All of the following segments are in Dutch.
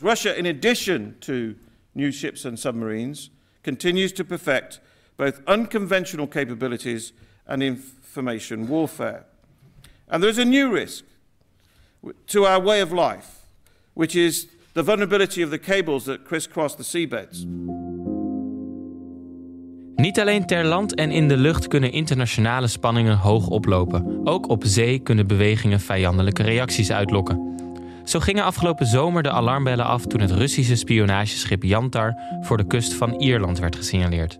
Russia, in addition to new ships and submarines, continues to perfect both unconventional capabilities and information warfare. And there is a new risk to our way of life, which is the vulnerability of the cables that crisscross the seabeds. Niet alleen ter land en in de lucht kunnen internationale spanningen hoog oplopen. Ook op zee kunnen bewegingen vijandelijke reacties uitlokken. Zo gingen afgelopen zomer de alarmbellen af toen het Russische spionageschip Yantar voor de kust van Ierland werd gesignaleerd.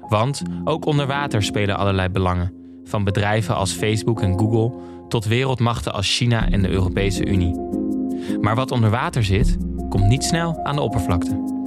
Want ook onder water spelen allerlei belangen, van bedrijven als Facebook en Google tot wereldmachten als China en de Europese Unie. Maar wat onder water zit, komt niet snel aan de oppervlakte.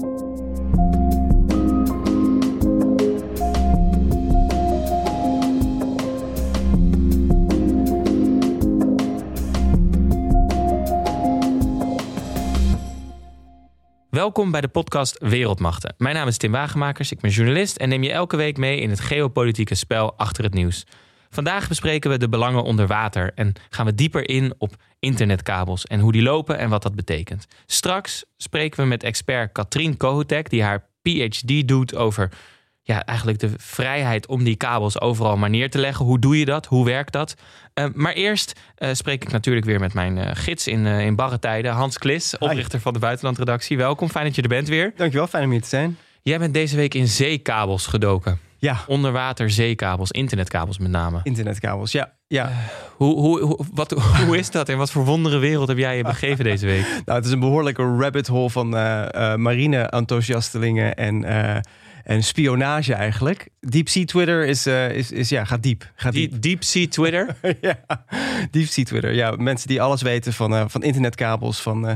Welkom bij de podcast Wereldmachten. Mijn naam is Tim Wagemakers, ik ben journalist en neem je elke week mee in het geopolitieke spel achter het nieuws. Vandaag bespreken we de belangen onder water en gaan we dieper in op internetkabels en hoe die lopen en wat dat betekent. Straks spreken we met expert Katrien Kohotek, die haar PhD doet over ja, eigenlijk de vrijheid om die kabels overal maar neer te leggen. Hoe doe je dat? Hoe werkt dat? Uh, maar eerst uh, spreek ik natuurlijk weer met mijn uh, gids in, in barre tijden, Hans Klis, oprichter Hi. van de Buitenlandredactie. Welkom, fijn dat je er bent weer. Dankjewel, fijn om hier te zijn. Jij bent deze week in zeekabels gedoken. Ja. Onderwater zeekabels, internetkabels met name. Internetkabels, ja. ja. hoe, hoe, hoe, wat, hoe is dat en wat voor wondere wereld heb jij je begeven deze week? Nou, het is een behoorlijke rabbit hole van marine-enthousiastelingen en en spionage eigenlijk. Deep Sea Twitter is, uh, is, is, ja, gaat diep. Gaat diep. Deep Sea Twitter? ja, Deep Sea Twitter. Ja, mensen die alles weten van, uh, van internetkabels, van uh,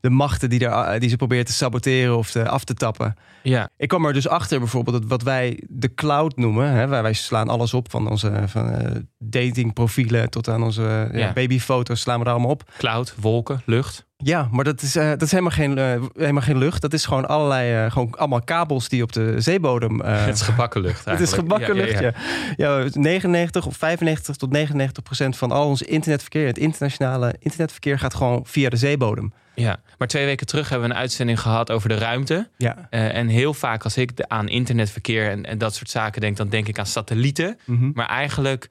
de machten die, er, die ze proberen te saboteren of te, af te tappen. Ja. Ik kwam er dus achter bijvoorbeeld dat wat wij de cloud noemen. Hè, wij, wij slaan alles op van onze van, datingprofielen tot aan onze ja. babyfoto's slaan we daar allemaal op. Cloud, wolken, lucht. Ja, maar dat is, uh, dat is helemaal, geen, uh, helemaal geen lucht. Dat is gewoon allerlei, uh, gewoon allemaal kabels die op de zeebodem. het is gebakken lucht. Het is gebakken lucht, ja, ja. ja. 99 of 95 tot 99 procent van al ons internetverkeer, het internationale internetverkeer, gaat gewoon via de zeebodem. Ja, maar twee weken terug hebben we een uitzending gehad over de ruimte. Ja. en heel vaak als ik aan internetverkeer en, en, dat soort zaken denk, dan denk ik aan satellieten. Mm -hmm. Maar eigenlijk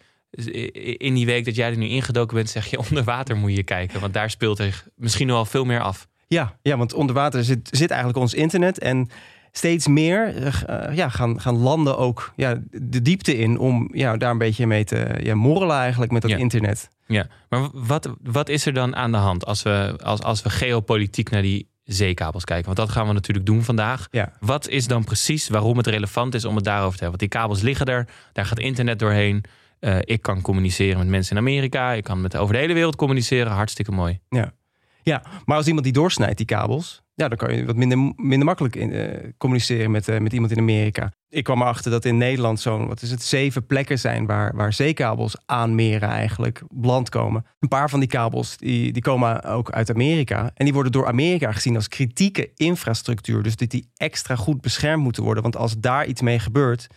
in die week dat jij er nu ingedoken bent, zeg je onder water moet je kijken. Want daar speelt er misschien wel veel meer af. Ja, ja want onder water zit, zit eigenlijk ons internet. En steeds meer uh, ja, gaan, gaan landen ook ja, de diepte in om ja, daar een beetje mee te ja, morrelen eigenlijk met dat ja. internet. Ja, maar wat, wat is er dan aan de hand als we, als, als we geopolitiek naar die zeekabels kijken? Want dat gaan we natuurlijk doen vandaag. Ja. Wat is dan precies waarom het relevant is om het daarover te hebben? Want die kabels liggen er, daar gaat internet doorheen. Uh, ik kan communiceren met mensen in Amerika. Ik kan met over de hele wereld communiceren. Hartstikke mooi. Ja, ja maar als iemand die doorsnijdt, die kabels... Ja, dan kan je wat minder, minder makkelijk uh, communiceren met, uh, met iemand in Amerika. Ik kwam erachter dat in Nederland zo'n, wat is het, zeven plekken zijn... waar, waar zeekabels aan meren eigenlijk land komen. Een paar van die kabels die, die komen ook uit Amerika. En die worden door Amerika gezien als kritieke infrastructuur. Dus dat die extra goed beschermd moeten worden. Want als daar iets mee gebeurt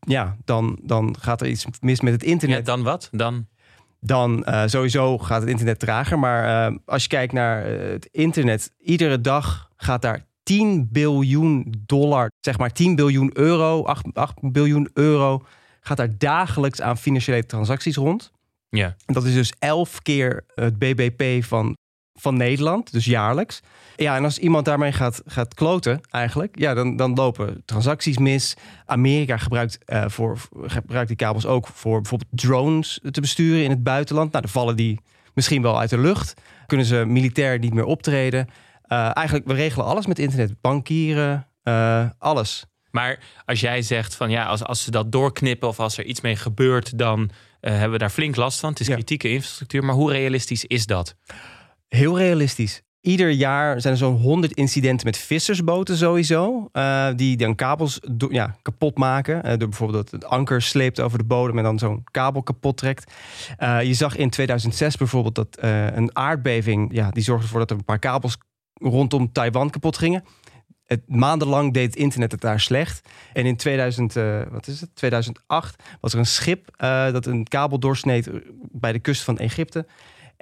ja, dan, dan gaat er iets mis met het internet. Ja, dan wat? Dan? Dan uh, sowieso gaat het internet trager. Maar uh, als je kijkt naar uh, het internet, iedere dag gaat daar 10 biljoen dollar, zeg maar 10 biljoen euro, 8, 8 biljoen euro, gaat daar dagelijks aan financiële transacties rond. Ja. En dat is dus 11 keer het BBP van, van Nederland, dus jaarlijks. Ja, en als iemand daarmee gaat, gaat kloten, eigenlijk, ja, dan, dan lopen transacties mis. Amerika gebruikt, uh, voor, gebruikt die kabels ook voor bijvoorbeeld drones te besturen in het buitenland. Nou, dan vallen die misschien wel uit de lucht. Kunnen ze militair niet meer optreden. Uh, eigenlijk, we regelen alles met internet. Bankieren, uh, alles. Maar als jij zegt van ja, als, als ze dat doorknippen of als er iets mee gebeurt, dan hebben we daar flink last van. Het is kritieke ja. infrastructuur. Maar hoe realistisch is dat? Heel realistisch. Ieder jaar zijn er zo'n 100 incidenten met vissersboten sowieso. Uh, die dan kabels ja, kapot maken. Uh, door bijvoorbeeld dat het anker sleept over de bodem en dan zo'n kabel kapot trekt. Uh, je zag in 2006 bijvoorbeeld dat een aardbeving... Ja, die zorgde ervoor dat er een paar kabels rondom Taiwan kapot gingen. Het, maandenlang deed het internet het daar slecht. En in 2000, wat is het? 2008 was er een schip dat een kabel doorsneed bij de kust van Egypte.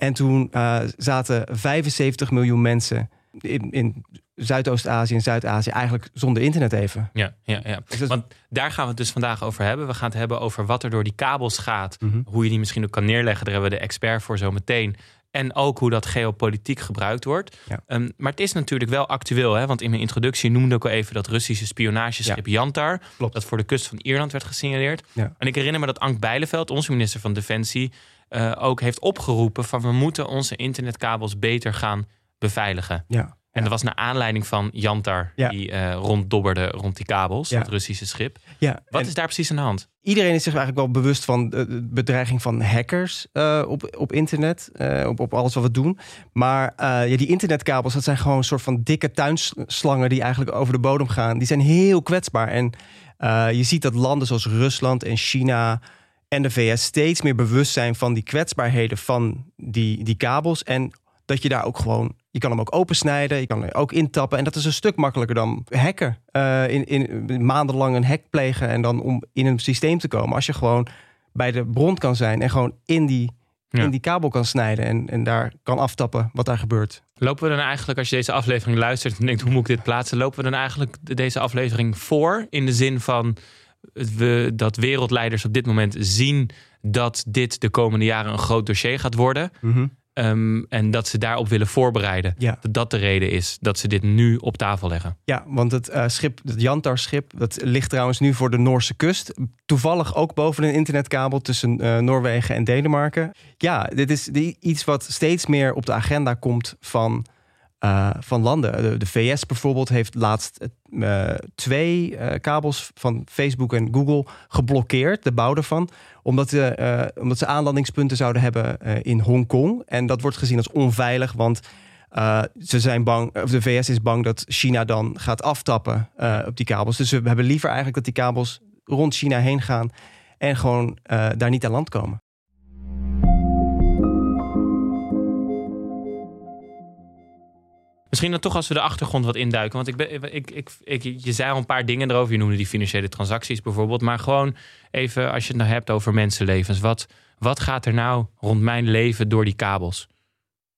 En toen uh, zaten 75 miljoen mensen in, in Zuidoost-Azië en Zuid-Azië eigenlijk zonder internet even. Ja, ja, ja. Dus dat- Want daar gaan we het dus vandaag over hebben. We gaan het hebben over wat er door die kabels gaat. Mhm. Hoe je die misschien ook kan neerleggen. Daar hebben we de expert voor zo meteen. En ook hoe dat geopolitiek gebruikt wordt. Ja. Ehm, maar het is natuurlijk wel actueel. Hè? Want in mijn introductie noemde ik al even dat Russische spionageschip. Klopt. Dat voor de kust van Ierland werd gesignaleerd. Ja. En ik herinner me dat Ank Bijleveld, onze minister van Defensie, eh, ook heeft opgeroepen van we moeten onze internetkabels beter gaan beveiligen. Ja. En dat was naar aanleiding van Yantar, Ja. die eh, ronddobberde rond die kabels, Ja. het Russische schip. Ja, Wat en is daar precies aan de hand? iedereen is zich eigenlijk wel bewust van de bedreiging van hackers eh, op, op internet, op, op alles wat we doen. Maar ja, die internetkabels, dat zijn gewoon een soort van dikke tuinslangen die eigenlijk over de bodem gaan. Die zijn heel kwetsbaar. En je ziet dat landen zoals Rusland en China en de VS steeds meer bewust zijn van die kwetsbaarheden van die, die kabels. En dat je daar ook gewoon, je kan hem ook opensnijden, je kan er ook intappen. En dat is een stuk makkelijker dan hacken. Eh, in, in maandenlang een hack plegen en dan om in een systeem te komen. Als je gewoon bij de bron kan zijn en gewoon in die, Ja. in die kabel kan snijden en, en daar kan aftappen wat daar gebeurt. Lopen we dan eigenlijk, als je deze aflevering luistert en denkt hoe moet ik dit plaatsen, lopen we dan eigenlijk de- deze aflevering voor in de zin van we, dat wereldleiders op dit moment zien dat dit de komende jaren een groot dossier gaat worden ehm, en dat ze daarop willen voorbereiden. Ja. Dat dat de reden is dat ze dit nu op tafel leggen. Ja, want het eh, schip, het Jantar-schip, dat ligt trouwens nu voor de Noorse kust. Toevallig ook boven een internetkabel tussen eh, Noorwegen en Denemarken. Ja, dit is iets wat steeds meer op de agenda komt van, eh, van landen. De, VS bijvoorbeeld heeft laatst eh, twee eh, kabels van Facebook en Google geblokkeerd, de bouw ervan. Omdat, ze, omdat ze aanlandingspunten zouden hebben in Hongkong. En dat wordt gezien als onveilig, want ze zijn bang, of de VS is bang dat China dan gaat aftappen op die kabels. Dus we hebben liever eigenlijk dat die kabels rond China heen gaan en gewoon daar niet aan land komen. Misschien dan toch als we de achtergrond wat induiken. Want ik ben, ik, ik, je zei al een paar dingen erover. Je noemde die financiële transacties bijvoorbeeld. Maar gewoon even als je het nou hebt over mensenlevens. Wat, wat gaat er nou rond mijn leven door die kabels?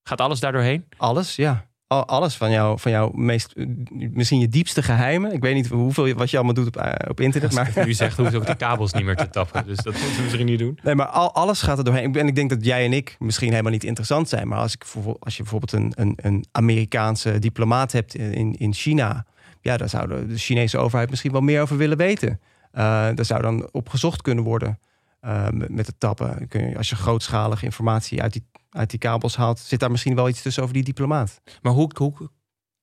Gaat alles daardoorheen? Alles, ja. Al, alles van jou, van jouw meest, misschien je diepste geheimen. Ik weet niet hoeveel wat je allemaal doet op, uh, op internet. Maar u zegt, hoeft ook de kabels niet meer te tappen. Dus dat moeten we misschien niet doen. Nee, maar al, alles gaat er doorheen. En ik denk dat jij en ik misschien helemaal niet interessant zijn. Maar als, ik, als je bijvoorbeeld een, een, een Amerikaanse diplomaat hebt in, in China. Ja, daar zou de, de Chinese overheid misschien wel meer over willen weten. Uh, daar zou dan op gezocht kunnen worden uh, met, het tappen. Kun je, als je grootschalige informatie uit die uit die kabels haalt, zit daar misschien wel iets tussen over die diplomaat. Maar hoe, hoe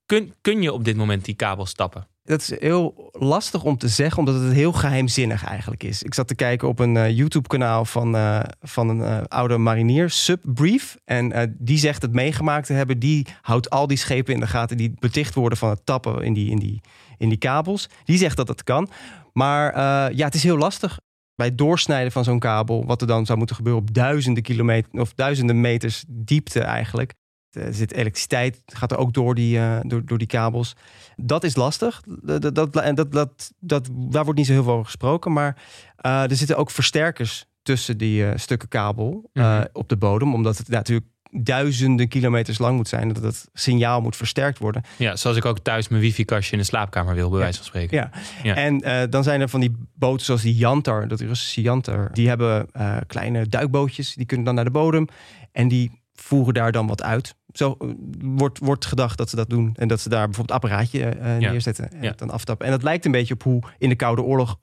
kun, kun je op dit moment die kabels tappen? Dat is heel lastig om te zeggen, omdat het heel geheimzinnig eigenlijk is. Ik zat te kijken op een uh, YouTube-kanaal van, uh, van een uh, oude marinier, Subbrief. En die zegt het meegemaakt te hebben. Die houdt al die schepen in de gaten die beticht worden van het tappen in die, in die, in die kabels. Die zegt dat het kan. Maar ja, het is heel lastig bij het doorsnijden van zo'n kabel, wat er dan zou moeten gebeuren op duizenden kilometer of duizenden meters diepte eigenlijk. Er zit elektriciteit, gaat er ook door die, uh, door, door die kabels. Dat is lastig. Dat, dat, dat, dat, dat, daar wordt niet zo heel veel over gesproken. Maar uh, er zitten ook versterkers tussen die uh, stukken kabel mm -hmm. op de bodem. Omdat het natuurlijk duizenden kilometers lang moet zijn. Dat het signaal moet versterkt worden. Ja, zoals ik ook thuis mijn wifi-kastje in de slaapkamer wil, bij ja. wijze van spreken. Ja, ja. en uh, dan zijn er van die boten zoals die Yantar, dat Russische Yantar. Die hebben uh, kleine duikbootjes, die kunnen dan naar de bodem. En die voeren daar dan wat uit. Zo uh, wordt, wordt gedacht dat ze dat doen. En dat ze daar bijvoorbeeld apparaatje ja. neerzetten en ja. dan aftappen. En dat lijkt een beetje op hoe in de Koude Oorlog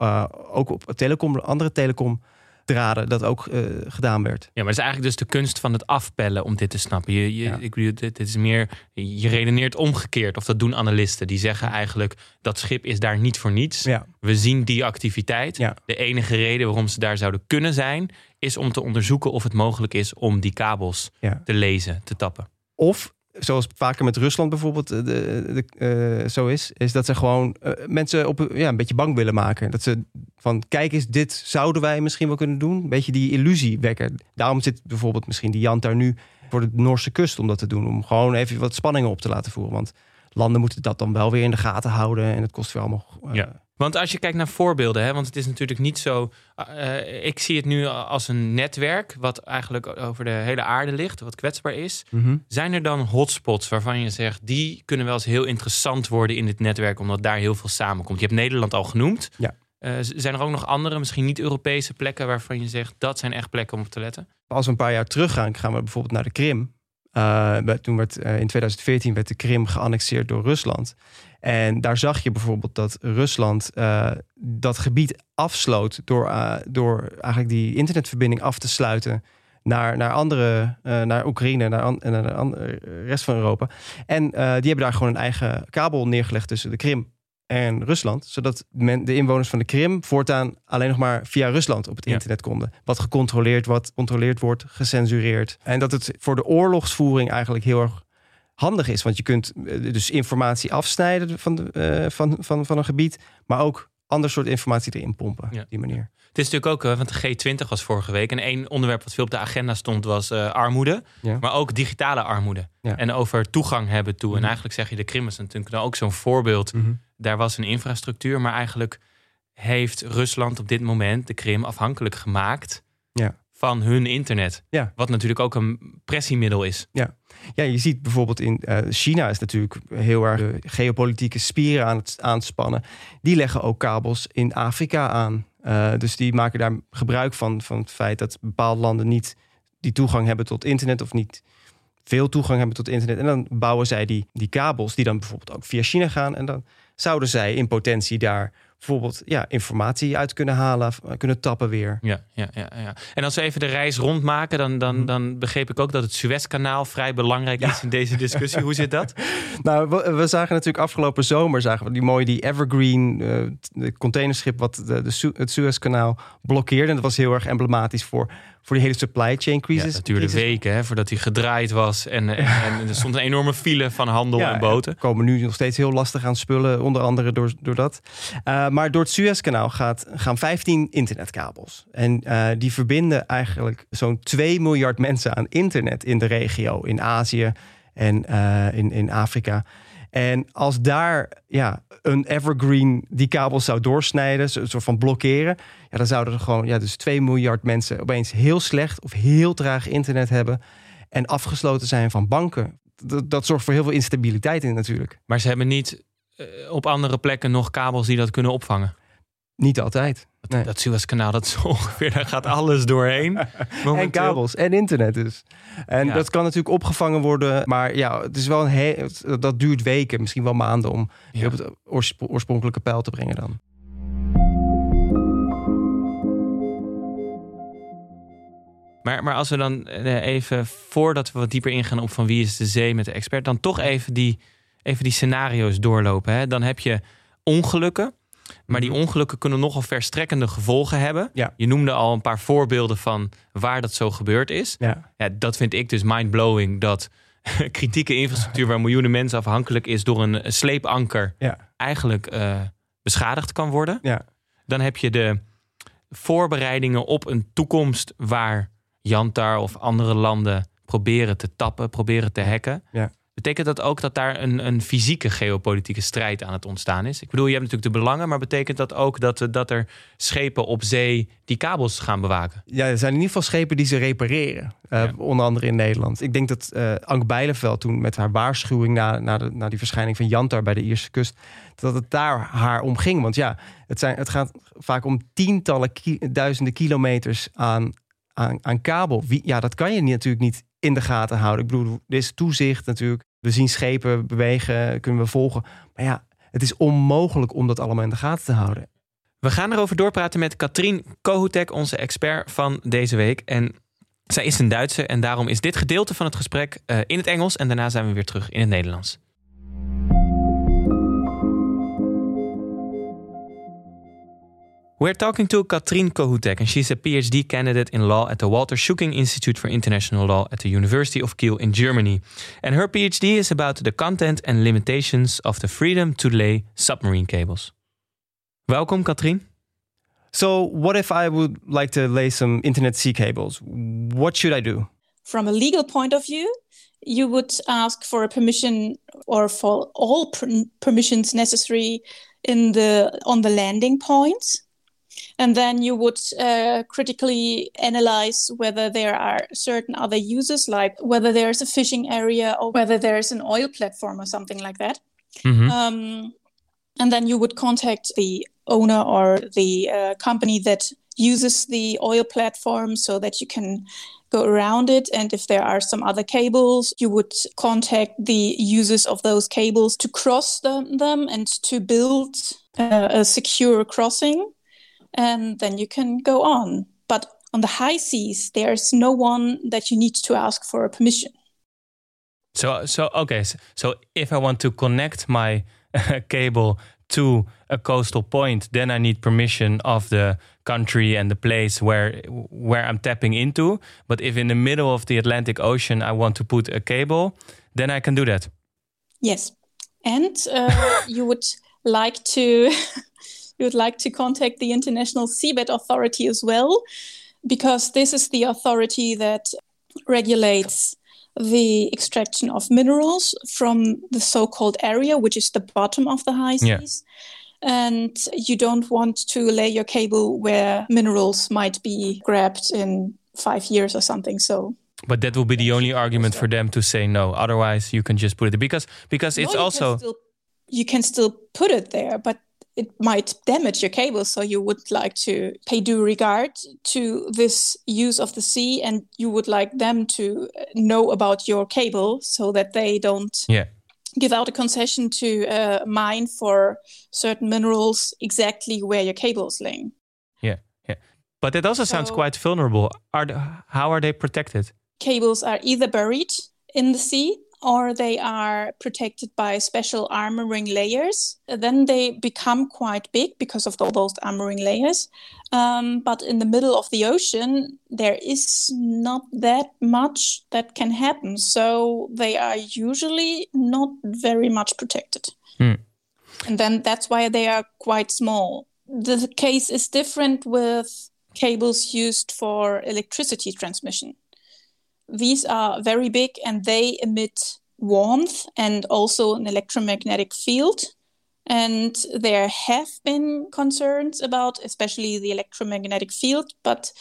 ook op telecom, andere telecom draden dat ook uh, gedaan werd. Ja, maar het is eigenlijk dus de kunst van het afpellen om dit te snappen. Je, je, Ja. ik bedoel, dit, dit is meer, je redeneert omgekeerd. Of dat doen analisten. Die zeggen eigenlijk, dat schip is daar niet voor niets. Ja. We zien die activiteit. Ja. De enige reden waarom ze daar zouden kunnen zijn... is om te onderzoeken of het mogelijk is om die kabels te lezen, te tappen. Of zoals vaker met Rusland bijvoorbeeld uh, de, de, uh, zo is, is dat ze gewoon uh, mensen op ja, een beetje bang willen maken. Dat ze van kijk eens, dit zouden wij misschien wel kunnen doen. Een beetje die illusie wekken. Daarom zit bijvoorbeeld misschien die Jan daar nu voor de Noorse kust om dat te doen. Om gewoon even wat spanningen op te laten voeren. Want landen moeten dat dan wel weer in de gaten houden. En het kost weer allemaal Ja. Want als je kijkt naar voorbeelden, hè, want het is natuurlijk niet zo. Uh, ik zie het nu als een netwerk wat eigenlijk over de hele aarde ligt, wat kwetsbaar is. Mhm. Zijn er dan hotspots waarvan je zegt die kunnen wel eens heel interessant worden in dit netwerk, omdat daar heel veel samenkomt? Je hebt Nederland al genoemd. Ja. Uh, zijn er ook nog andere, misschien niet Europese plekken waarvan je zegt dat zijn echt plekken om op te letten? Als we een paar jaar terug gaan, gaan we bijvoorbeeld naar de Krim. Uh, toen werd in 2014 werd de Krim geannexeerd door Rusland. En daar zag je bijvoorbeeld dat Rusland uh, dat gebied afsloot door, uh, door eigenlijk die internetverbinding af te sluiten naar, naar andere, uh, naar Oekraïne, naar, an, naar de rest van Europa. En die hebben daar gewoon een eigen kabel neergelegd tussen de Krim en Rusland, zodat men, de inwoners van de Krim voortaan alleen nog maar via Rusland op het internet konden. Wat gecontroleerd, wat gecontroleerd wordt, gecensureerd. En dat het voor de oorlogsvoering eigenlijk heel erg handig is. Want je kunt eh, dus informatie afsnijden van, de, uh, van, van, van een gebied, maar ook ander soort informatie erin pompen. Ja. Op die manier. Het is natuurlijk ook, eh, want de G20 was vorige week. En één onderwerp wat veel op de agenda stond was uh, armoede. Ja. Maar ook digitale armoede. Ja. En over toegang hebben toe. Mhm. En eigenlijk zeg je, de Krim is natuurlijk ook zo'n voorbeeld. Mhm. Daar was een infrastructuur, maar eigenlijk heeft Rusland op dit moment de Krim afhankelijk gemaakt Ja. Van hun internet. Ja. Wat natuurlijk ook een pressiemiddel is. Ja. Ja, je ziet bijvoorbeeld in uh, China is natuurlijk heel erg geopolitieke spieren aan het aanspannen. Die leggen ook kabels in Afrika aan. Uh, dus die maken daar gebruik van, van het feit dat bepaalde landen niet die toegang hebben tot internet of niet veel toegang hebben tot internet. En dan bouwen zij die, die kabels die dan bijvoorbeeld ook via China gaan. En dan zouden zij in potentie daar bijvoorbeeld ja, informatie uit kunnen halen, kunnen tappen weer. Ja, ja, ja, ja. En als we even de reis rondmaken, dan, dan, dan begreep ik ook dat het Suezkanaal vrij belangrijk is in deze discussie. Hoe zit dat? Nou, we, we, zagen natuurlijk afgelopen zomer zagen we die mooie die Evergreen uh, de containerschip wat de, de Su het Suezkanaal blokkeerde. En dat was heel erg emblematisch voor voor die hele supply chain crisis. Ja, dat duurde crisis. weken hè, voordat hij gedraaid was. En, en, en, er stond een enorme file van handel Ja, en boten. We komen nu nog steeds heel lastig aan spullen, onder andere door, door dat. Uh, maar door het Suezkanaal gaat, gaan 15 internetkabels. En uh, die verbinden eigenlijk zo'n 2 miljard mensen aan internet in de regio, in Azië en uh, in, in Afrika. En als daar ja, een evergreen die kabels zou doorsnijden, een soort van blokkeren, ja, dan zouden er gewoon ja, dus 2 miljard mensen opeens heel slecht of heel traag internet hebben en afgesloten zijn van banken. Dat, zorgt voor heel veel instabiliteit in natuurlijk. Maar ze hebben niet uh, op andere plekken nog kabels die dat kunnen opvangen. Niet altijd. Dat, Nee. dat Suezkanaal, dat is ongeveer, daar gaat alles doorheen. En kabels en internet dus. En Ja. dat kan natuurlijk opgevangen worden. Maar ja, het is wel een he- dat duurt weken, misschien wel maanden om Ja. op het oorspro- oorspronkelijke pijl te brengen dan. Maar, maar als we dan eh, even, voordat we wat dieper ingaan op van wie is de zee met de expert, dan toch even die, even die scenario's doorlopen. Hè? Dan heb je ongelukken. Maar die ongelukken kunnen nogal verstrekkende gevolgen hebben. Mhm. Ja. Je noemde al een paar voorbeelden van waar dat zo gebeurd is. Ja, Ja, dat vind ik dus mindblowing. Dat kritieke infrastructuur waar miljoenen mensen afhankelijk is door een sleepanker ja, eigenlijk eh, beschadigd kan worden. ja. Dan heb je de voorbereidingen op een toekomst waar Jantar of andere landen proberen te tappen, proberen te hacken. Ja. Betekent dat ook dat daar een, een fysieke geopolitieke strijd aan het ontstaan is? Ik bedoel, je hebt natuurlijk de belangen, maar betekent dat ook dat, eh, dat er schepen op zee die kabels gaan bewaken? ja, er zijn in ieder geval schepen die ze repareren. Eh, Ja. Onder andere in Nederland. Ik denk dat eh Ank Bijleveld toen met haar waarschuwing na, na, de, na die verschijning van Jantar bij de Ierse kust, dat het daar haar om ging. Want ja, het, zijn, het gaat vaak om tientallen ki- duizenden kilometers aan, aan, aan kabel. Wie, ja, dat kan je natuurlijk niet in de gaten houden. Ik bedoel, er is toezicht natuurlijk. We zien schepen bewegen, kunnen we volgen. Maar ja, het is onmogelijk om dat allemaal in de gaten te houden. We gaan erover doorpraten met Katrien Kohutek, onze expert van deze week. En zij is een Duitse en daarom is dit gedeelte van het gesprek eh, in het Engels. En daarna zijn we weer terug in het Nederlands. We're talking to Katrien Kohutek, and she's a PhD candidate in law at the Walter Schuking Institute for International Law at the University of Kiel in Germany. And her PhD is about the content and limitations of the freedom to lay submarine cables. Welcome, Katrien. So, what if I would like to lay some internet sea cables? What should I do? From a legal point of view, you would ask for a permission or for all per- permissions necessary in the on the landing point and then you would uh, critically analyze whether there are certain other uses like whether there's a fishing area or whether there's an oil platform or something like that Mhm. um, and then you would contact the owner or the uh, company that uses the oil platform so that you can go around it. And if there are some other cables, you would contact the users of those cables to cross them, them and to build uh, a secure crossing. And then you can go on. But on the high seas, there's no one that you need to ask for a permission. So, so okay. So, so if I want to connect my cable to a coastal point, then I need permission of the country and the place where where I'm tapping into. But if in the middle of the Atlantic Ocean I want to put a cable, then I can do that. Yes, and uh, you would like to you would like to contact the International Seabed Authority as well, because this is the authority that regulates the extraction of minerals from the so-called area, which is the bottom of the high Yeah. seas. And you don't want to lay your cable where minerals might be grabbed in five years or something. So But that will be the only argument for them to say no. Otherwise, you can just put it because because it's No, you also can still, you can still put it there, but it might damage your cable. So you would like to pay due regard to this use of the sea, and you would like them to know about your cable so that they don't yeah. give out a concession to uh, mine for certain minerals exactly where your cable is laying. Yeah, yeah. But it also sounds quite vulnerable. Are the, how are they protected? cables are either buried in the sea or they are protected by special armoring layers. Then they become quite big because of all those armoring layers. Um, but in the middle of the ocean, there is not that much that can happen. So they are usually not very much protected. Hmm. And then that's why they are quite small. The case is different with cables used for electricity transmission these are very big and they emit warmth and also an electromagnetic field. And there have been concerns about, especially the electromagnetic field, but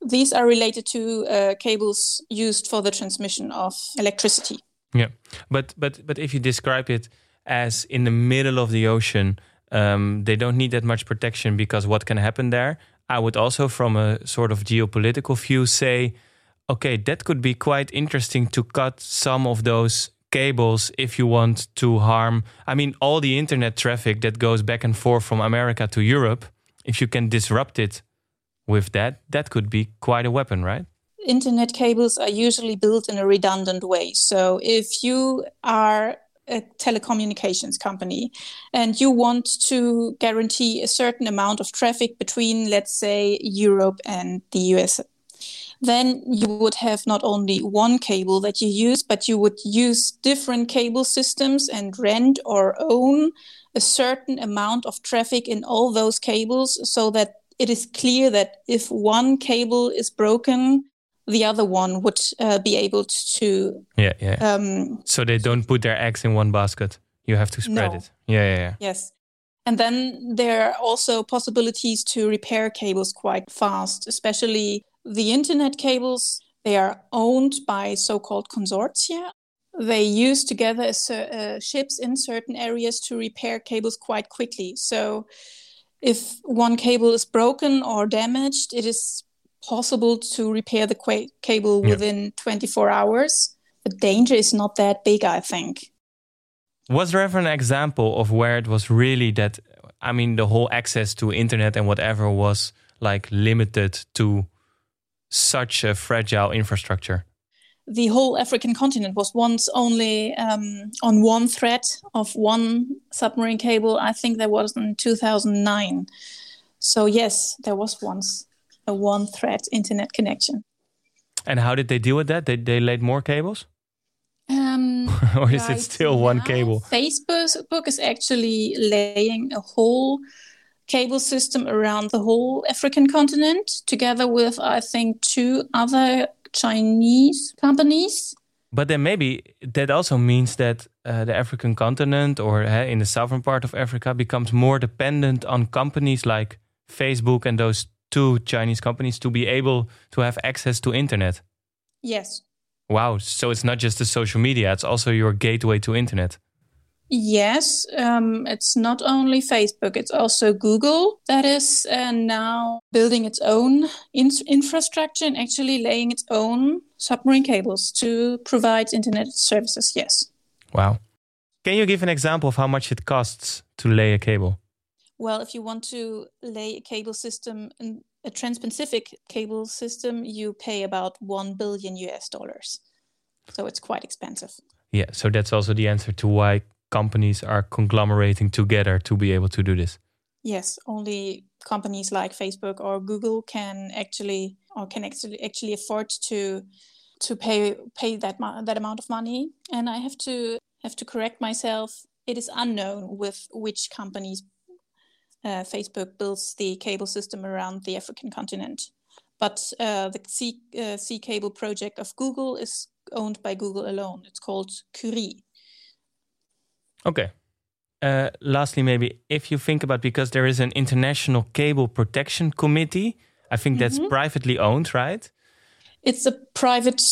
these are related to uh, cables used for the transmission of electricity. Yeah, but but but if you describe it as in the middle of the ocean, um, they don't need that much protection because what can happen there? I would also, from a sort of geopolitical view, say, okay, that could be quite interesting to cut some of those cables if you want to harm. I mean, all the internet traffic that goes back and forth from America to Europe, if you can disrupt it with that, that could be quite a weapon, right? internet cables are usually built in a redundant way. So if you are a telecommunications company and you want to guarantee a certain amount of traffic between, let's say, Europe and the US, then you would have not only one cable that you use, but you would use different cable systems and rent or own a certain amount of traffic in all those cables so that it is clear that if one cable is broken, the other one would uh, be able to. Yeah, yeah. Um, so they don't put their eggs in one basket. You have to spread No. it. Yeah, yeah, yeah. yes. And then there are also possibilities to repair cables quite fast, especially the internet cables. They are owned by so called consortia. They use together uh, ships in certain areas to repair cables quite quickly. So if one cable is broken or damaged, it is possible to repair the qua- cable Yeah. within 24 hours. The danger is not that big, I think. Was there ever an example of where it was really that? I mean, the whole access to internet and whatever was like limited to such a fragile infrastructure. the whole African continent was once only um, on one thread of one submarine cable. I think there was in 2009. So yes, there was once a one thread internet connection. And how did they deal with that? They they laid more cables, Um, or is it right still one cable? Facebook is actually laying a whole cable system around the whole African continent, together with I think two other Chinese companies. But then maybe that also means that uh, the African continent or uh, in the southern part of Africa becomes more dependent on companies like Facebook and those two Chinese companies to be able to have access to internet. Yes. Wow, so it's not just the social media, it's also your gateway to internet. Yes, um, it's not only Facebook, it's also Google that is uh, now building its own in- infrastructure and actually laying its own submarine cables to provide internet services. Yes. Wow. Can you give an example of how much it costs to lay a cable? Well, if you want to lay a cable system, a trans-Pacific cable system, you pay about 1 billion US dollars. So it's quite expensive. Yeah, so that's also the answer to why companies are conglomerating together to be able to do this. Yes, only companies like Facebook or Google can actually or can actually actually afford to to pay pay that that amount of money. And I have to have to correct myself. It is unknown with which companies uh, Facebook builds the cable system around the African continent. But uh, the sea, uh, sea cable project of Google is owned by Google alone. It's called Curie. Okay. Uh, lastly, maybe if you think about because there is an international cable protection committee, I think that's mm -hmm. privately owned, right? It's a private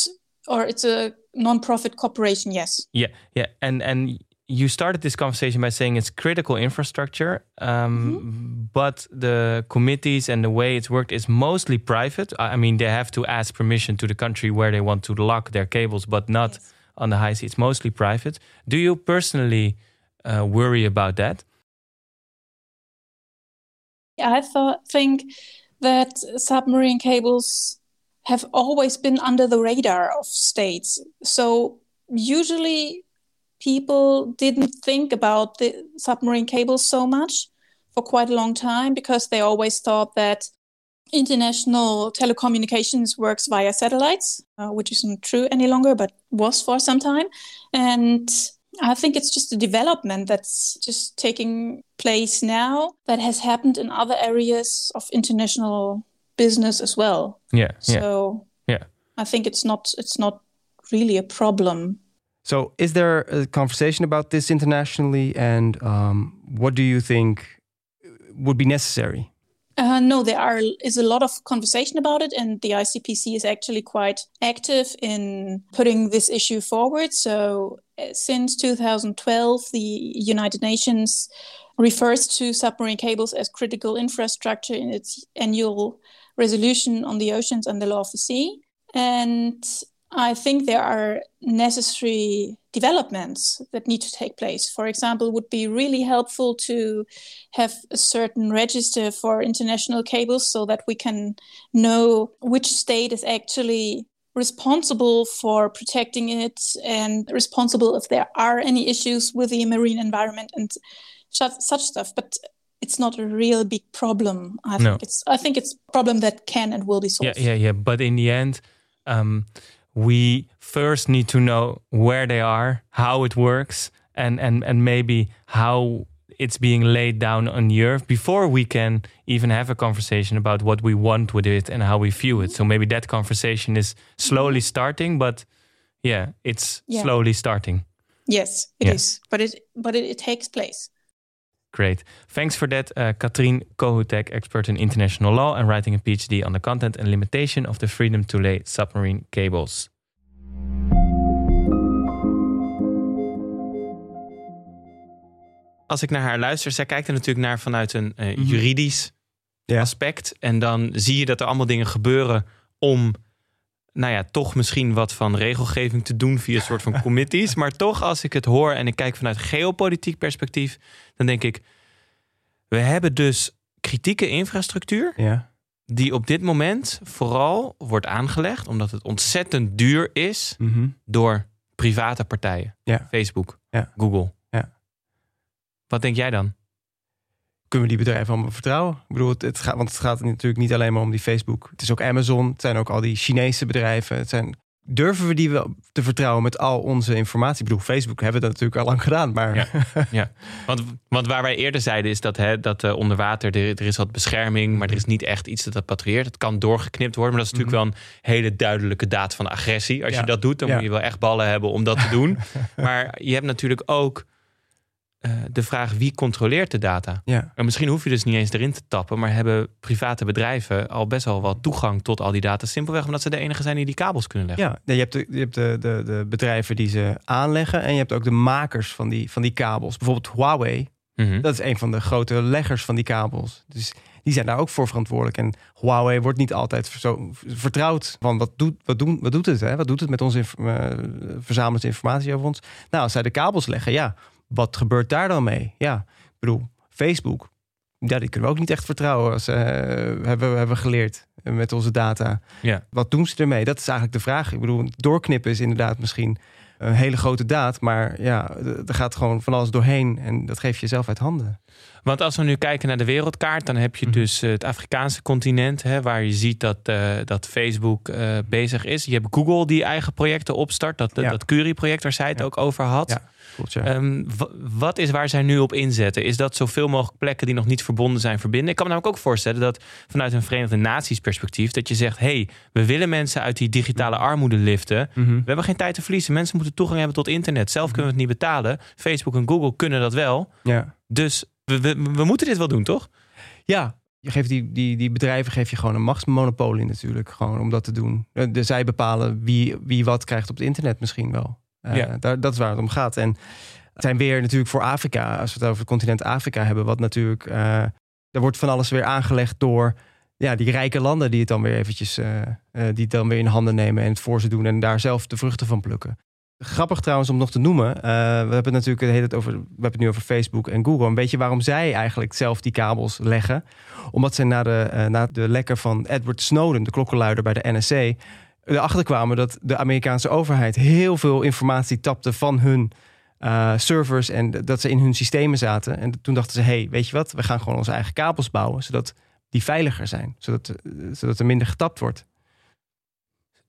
or it's a non-profit corporation. Yes. Yeah, yeah, and and you started this conversation by saying it's critical infrastructure, um, mm-hmm. but the committees and the way it's worked is mostly private. I mean, they have to ask permission to the country where they want to lock their cables, but not yes. On the high seas, mostly private. Do you personally uh, worry about that? I thought, think that submarine cables have always been under the radar of states. So usually people didn't think about the submarine cables so much for quite a long time because they always thought that international telecommunications works via satellites, uh, which isn't true any longer, but was for some time. And I think it's just a development that's just taking place now that has happened in other areas of international business as well. Yeah. So yeah. I think it's not it's not really a problem. So is there a conversation about this internationally and um, what do you think would be necessary? Uh, no, there are is a lot of conversation about it, and the ICPC is actually quite active in putting this issue forward. So, uh, since 2012, the United Nations refers to submarine cables as critical infrastructure in its annual resolution on the oceans and the law of the sea. And I think there are necessary developments that need to take place. For example, would be really helpful to have a certain register for international cables so that we can know which state is actually responsible for protecting it and responsible if there are any issues with the marine environment and such stuff. But it's not a real big problem. I no. think it's I think it's a problem that can and will be solved. Yeah, yeah, yeah. But in the end, um, we first need to know where they are, how it works, and and and maybe how it's being laid down on the earth before we can even have a conversation about what we want with it and how we view it. So maybe that conversation is slowly starting, but yeah, it's yeah. slowly starting. Yes, it yeah. is, but it but it, it, takes place. Great. Thanks for that, uh, Katrien Kohutek, expert in international law and writing a PhD on the content and limitation of the freedom to lay submarine cables. Als ik naar haar luister, zij kijkt er natuurlijk naar vanuit een uh, juridisch ja. aspect. En dan zie je dat er allemaal dingen gebeuren om nou ja, toch misschien wat van regelgeving te doen via een soort van committees. Maar toch, als ik het hoor en ik kijk vanuit geopolitiek perspectief, dan denk ik, we hebben dus kritieke infrastructuur. Ja. Die op dit moment vooral wordt aangelegd omdat het ontzettend duur is mhm. door private partijen. Ja. Facebook, ja. Google. Ja. Wat denk jij dan? Kunnen we die bedrijven allemaal vertrouwen? Ik bedoel, het, gaat, want het gaat natuurlijk niet alleen maar om die Facebook. Het is ook Amazon. Het zijn ook al die Chinese bedrijven. Het zijn durven we die wel te vertrouwen met al onze informatie? Ik bedoel, Facebook hebben we dat natuurlijk al lang gedaan, maar... Ja, ja. Want, want waar wij eerder zeiden is dat, hè, dat uh, onder water, er, er, is wat bescherming, maar er is niet echt iets dat dat patrouilleert. Het kan doorgeknipt worden, maar dat is natuurlijk wel een hele duidelijke daad van agressie. Als je dat doet, dan moet je wel echt ballen hebben om dat te doen. maar je hebt natuurlijk ook uh, de vraag wie controleert de data. Ja. En misschien hoef je dus niet eens erin te tappen, maar hebben private bedrijven al best wel wat toegang tot al die data. Simpelweg omdat ze de enige zijn die die kabels kunnen leggen. Ja, je hebt, de, je hebt de, de, de bedrijven die ze aanleggen en je hebt ook de makers van die, van die kabels. Bijvoorbeeld Huawei, Mhm. dat is een van de grote leggers van die kabels. Dus die zijn daar ook voor verantwoordelijk. En Huawei wordt niet altijd zo vertrouwd van wat doet, wat doen, wat doet het? Hè? Wat doet het met onze uh, verzamelen informatie over ons? Nou, als zij de kabels leggen, ja, wat gebeurt daar dan mee? Ja, ik bedoel, Facebook, ja, die kunnen we ook niet echt vertrouwen. Als, uh, hebben, hebben we geleerd met onze data. Ja. Wat doen ze ermee? Dat is eigenlijk de vraag. Ik bedoel, doorknippen is inderdaad misschien een hele grote daad. Maar ja, er gaat gewoon van alles doorheen. En dat geef je zelf uit handen. Want als we nu kijken naar de wereldkaart, dan heb je Mhm. dus het Afrikaanse continent, hè, waar je ziet dat, uh, dat Facebook uh, bezig is. Je hebt Google die eigen projecten opstart, dat, Ja. dat Curie-project waar zij het Ja. ook over had. Ja, klopt, ja. Um, wat is waar zij nu op inzetten? Is dat zoveel mogelijk plekken die nog niet verbonden zijn verbinden? Ik kan me namelijk ook voorstellen dat vanuit een Verenigde Naties perspectief, dat je zegt, hey, we willen mensen uit die digitale armoede liften. Mhm. We hebben geen tijd te verliezen. Mensen moeten toegang hebben tot internet. Zelf kunnen we het niet betalen. Facebook en Google kunnen dat wel. ja. Dus we, we, we moeten dit wel doen, toch? Ja, je geeft die, die, die bedrijven geef je gewoon een machtsmonopolie natuurlijk. Gewoon om dat te doen. Eh, Dus zij bepalen wie, wie wat krijgt op het internet misschien wel. Uh, Ja. daar, dat is waar het om gaat. En het zijn weer natuurlijk voor Afrika, als we het over het continent Afrika hebben, wat natuurlijk, uh, er wordt van alles weer aangelegd door ja, die rijke landen die het dan weer eventjes, uh, die het dan weer in handen nemen en het voor ze doen en daar zelf de vruchten van plukken. Grappig trouwens om nog te noemen. Uh, we hebben het natuurlijk de hele tijd over. We hebben het nu over Facebook en Google. Een beetje waarom zij eigenlijk zelf die kabels leggen. Omdat ze na de, uh, na de lekker van Edward Snowden, de klokkenluider bij de NSA, erachter kwamen dat de Amerikaanse overheid heel veel informatie tapte van hun uh, servers en dat ze in hun systemen zaten. En toen dachten ze: hey, weet je wat? We gaan gewoon onze eigen kabels bouwen, zodat die veiliger zijn, zodat, zodat er minder getapt wordt.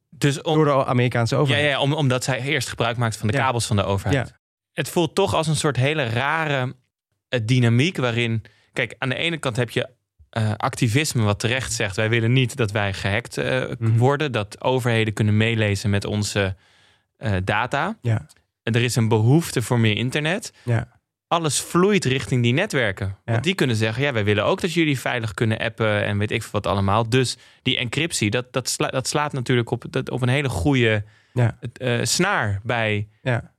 Dus om, Door de Amerikaanse overheid. Ja, ja om, omdat zij eerst gebruik maakt van de Ja. kabels van de overheid. Ja. Het voelt toch als een soort hele rare uh, dynamiek waarin... Kijk, aan de ene kant heb je uh, activisme wat terecht zegt... wij willen niet dat wij gehackt uh, Mhm. worden. Dat overheden kunnen meelezen met onze uh, data. Ja. En er is een behoefte voor meer internet. Ja. Alles vloeit richting die netwerken. Ja. Want die kunnen zeggen, ja, wij willen ook dat jullie veilig kunnen appen... en weet ik wat allemaal. Dus die encryptie, dat, dat, sla, dat slaat natuurlijk op, dat, op een hele goede snaar bij Ja.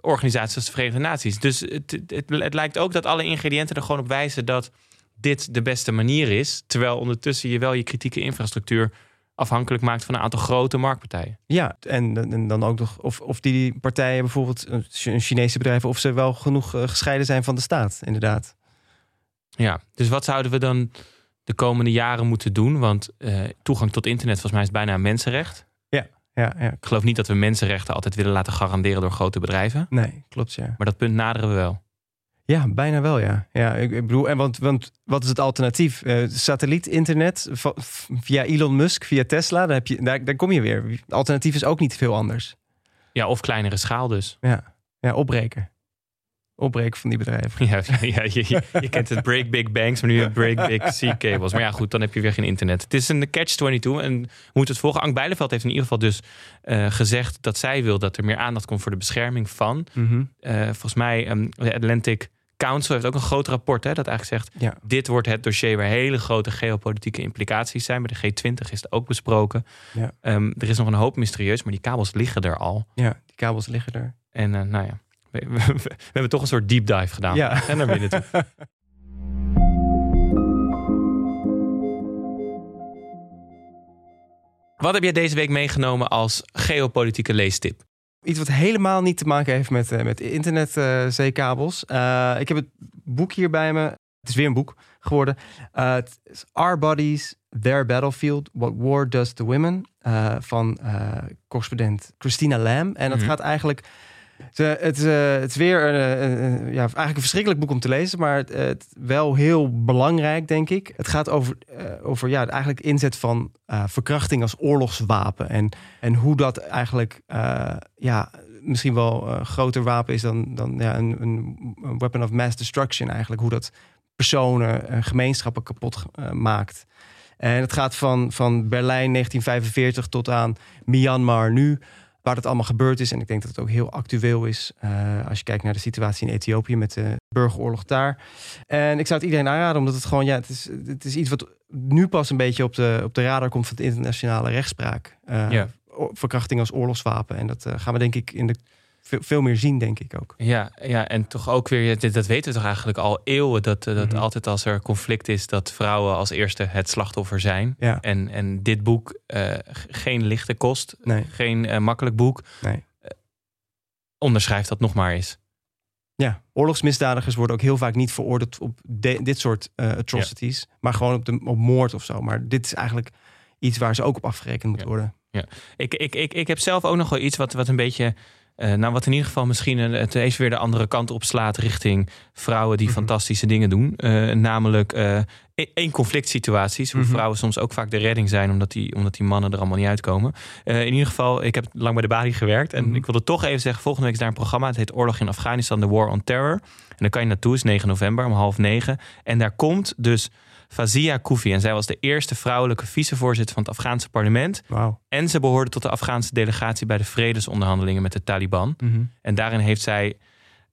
organisaties als de Verenigde Naties. Dus het, het, het, lijkt ook dat alle ingrediënten er gewoon op wijzen dat dit de beste manier is. Terwijl ondertussen je wel je kritieke infrastructuur afhankelijk maakt van een aantal grote marktpartijen. Ja, en, en dan ook nog of, of die partijen bijvoorbeeld, een Chinese bedrijven, of ze wel genoeg uh, gescheiden zijn van de staat, inderdaad. Ja, dus wat zouden we dan de komende jaren moeten doen? Want uh, toegang tot internet volgens mij is bijna een mensenrecht. Ja, ja, ja. Ik geloof niet dat we mensenrechten altijd willen laten garanderen door grote bedrijven. Nee, klopt ja. Maar dat punt naderen we wel. Ja, bijna wel, ja. ja ik, ik bedoel, en want, want wat is het alternatief? Uh, Satelliet-internet via Elon Musk, via Tesla, daar, heb je, daar, daar kom je weer. Alternatief is ook niet veel anders. Ja, of kleinere schaal dus. Ja, ja opbreken. Opbreken van die bedrijven. Ja, ja je, je, je, kent het break big banks, maar nu het break big sea cables. Maar ja, goed, dan heb je weer geen internet. Het is een catch-22 en we moeten het volgen. Ank Bijleveld heeft in ieder geval dus uh, gezegd dat zij wil dat er meer aandacht komt voor de bescherming van. Mm -hmm. uh, volgens mij, um, de Atlantic Council heeft ook een groot rapport hè, dat eigenlijk zegt: ja. dit wordt het dossier waar hele grote geopolitieke implicaties zijn. Bij de G20 is het ook besproken. Ja. Um, er is nog een hoop mysterieus, maar die kabels liggen er al. Ja, die kabels liggen er. En uh, nou ja, we, we, we, hebben toch een soort deep dive gedaan. Ja. En naar binnen toe. Wat heb jij deze week meegenomen als geopolitieke leestip? Iets wat helemaal niet te maken heeft met, uh, met internetzeekabels. Uh, ik heb het boek hier bij me. Het is weer een boek geworden. Het is Our Bodies, Their Battlefield, What War Does to Women. van correspondent Christina Lamb. En dat Mhm. gaat eigenlijk Het, het, het is weer een, ja, eigenlijk een verschrikkelijk boek om te lezen, maar het, wel heel belangrijk, denk ik. Het gaat over, over ja, eigenlijk inzet van verkrachting als oorlogswapen en, en hoe dat eigenlijk ja, misschien wel een groter wapen is dan, dan ja, een, een weapon of mass destruction eigenlijk. Hoe dat personen en gemeenschappen kapot maakt. En het gaat van, van Berlijn 1945 tot aan Myanmar nu, waar het allemaal gebeurd is. En ik denk dat het ook heel actueel is uh, als je kijkt naar de situatie in Ethiopië met de burgeroorlog daar. En ik zou het iedereen aanraden, omdat het gewoon, ja, het is, het is iets wat nu pas een beetje op de, op de radar komt van de internationale rechtspraak. Uh, ja. Verkrachting als oorlogswapen. En dat uh, gaan we denk ik in de veel, meer zien, denk ik ook. Ja, ja en toch ook weer, dat, weten we toch eigenlijk al eeuwen, dat, dat mhm. altijd als er conflict is, dat vrouwen als eerste het slachtoffer zijn. Ja. En, en dit boek, uh, geen lichte kost, nee. geen uh, makkelijk boek, nee. Uh, onderschrijft dat nog maar eens. Ja, oorlogsmisdadigers worden ook heel vaak niet veroordeeld op dit soort atrocities, maar gewoon op, de, op moord of zo. Maar dit is eigenlijk iets waar ze ook op afgerekend moet worden. Ja, ik, ik, ik, ik heb zelf ook nog wel iets wat, wat een beetje uh, nou, wat in ieder geval misschien het even weer de andere kant op slaat richting vrouwen die mhm. fantastische dingen doen. Uh, namelijk uh, één conflict situaties, waar mhm. vrouwen soms ook vaak de redding zijn, omdat die, omdat die mannen er allemaal niet uitkomen. in ieder geval, ik heb lang bij de Bali gewerkt en mhm. ik wilde toch even zeggen, volgende week is daar een programma, het heet Oorlog in Afghanistan, The War on Terror. En dan kan je naartoe, is 9 november om half negen. En daar komt dus Fazia Koufi. En zij was de eerste vrouwelijke vicevoorzitter van het Afghaanse parlement. Wow. En ze behoorde tot de Afghaanse delegatie bij de vredesonderhandelingen met de Taliban. Mhm. En daarin heeft zij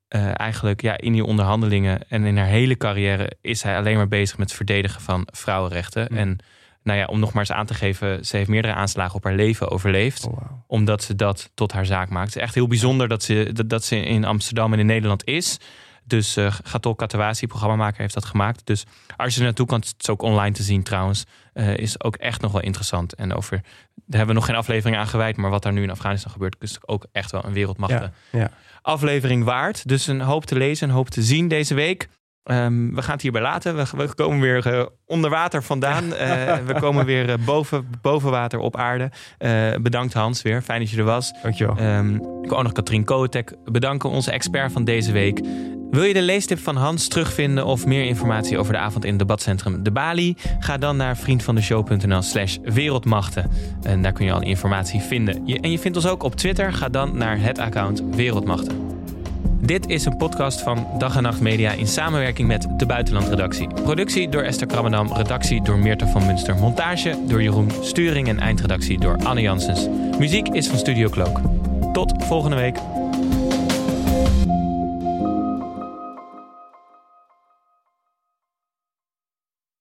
uh, eigenlijk ja, in die onderhandelingen en in haar hele carrière is zij alleen maar bezig met het verdedigen van vrouwenrechten. Mhm. En nou ja, om nog maar eens aan te geven, ze heeft meerdere aanslagen op haar leven overleefd. Oh, omdat ze dat tot haar zaak maakt. Het is echt heel bijzonder dat ze, dat, dat ze in Amsterdam en in Nederland is. Dus uh, Gatol Katawasi, programmamaker, heeft dat gemaakt. Dus als je er naartoe kan, het is ook online te zien trouwens, uh, is ook echt nog wel interessant. En over, daar hebben we nog geen aflevering aan gewijd, maar wat daar nu in Afghanistan gebeurt, is ook echt wel een wereldmachten ja, ja. aflevering waard. Dus een hoop te lezen, een hoop te zien deze week. Um, we gaan het hierbij laten. We, we komen weer uh, onder water vandaan. Uh, we komen weer uh, boven, boven water op aarde. bedankt Hans weer. Fijn dat je er was. Dankjewel. Um, ik wil ook nog Katrien Kotek bedanken, onze expert van deze week. Wil je de leestip van Hans terugvinden of meer informatie over de avond in het debatcentrum De Bali? Ga dan naar vriendvandeshow.nl slash wereldmachten. En daar kun je al informatie vinden. en je vindt ons ook op Twitter. Ga dan naar het account Wereldmachten. Dit is een podcast van Dag en Nacht Media in samenwerking met de Buitenlandredactie. Productie door Esther Krabbendam, redactie door Meerte van Munster, montage door Jeroen, sturing en eindredactie door Anne Janssens. Muziek is van Studio Cloak. Tot volgende week.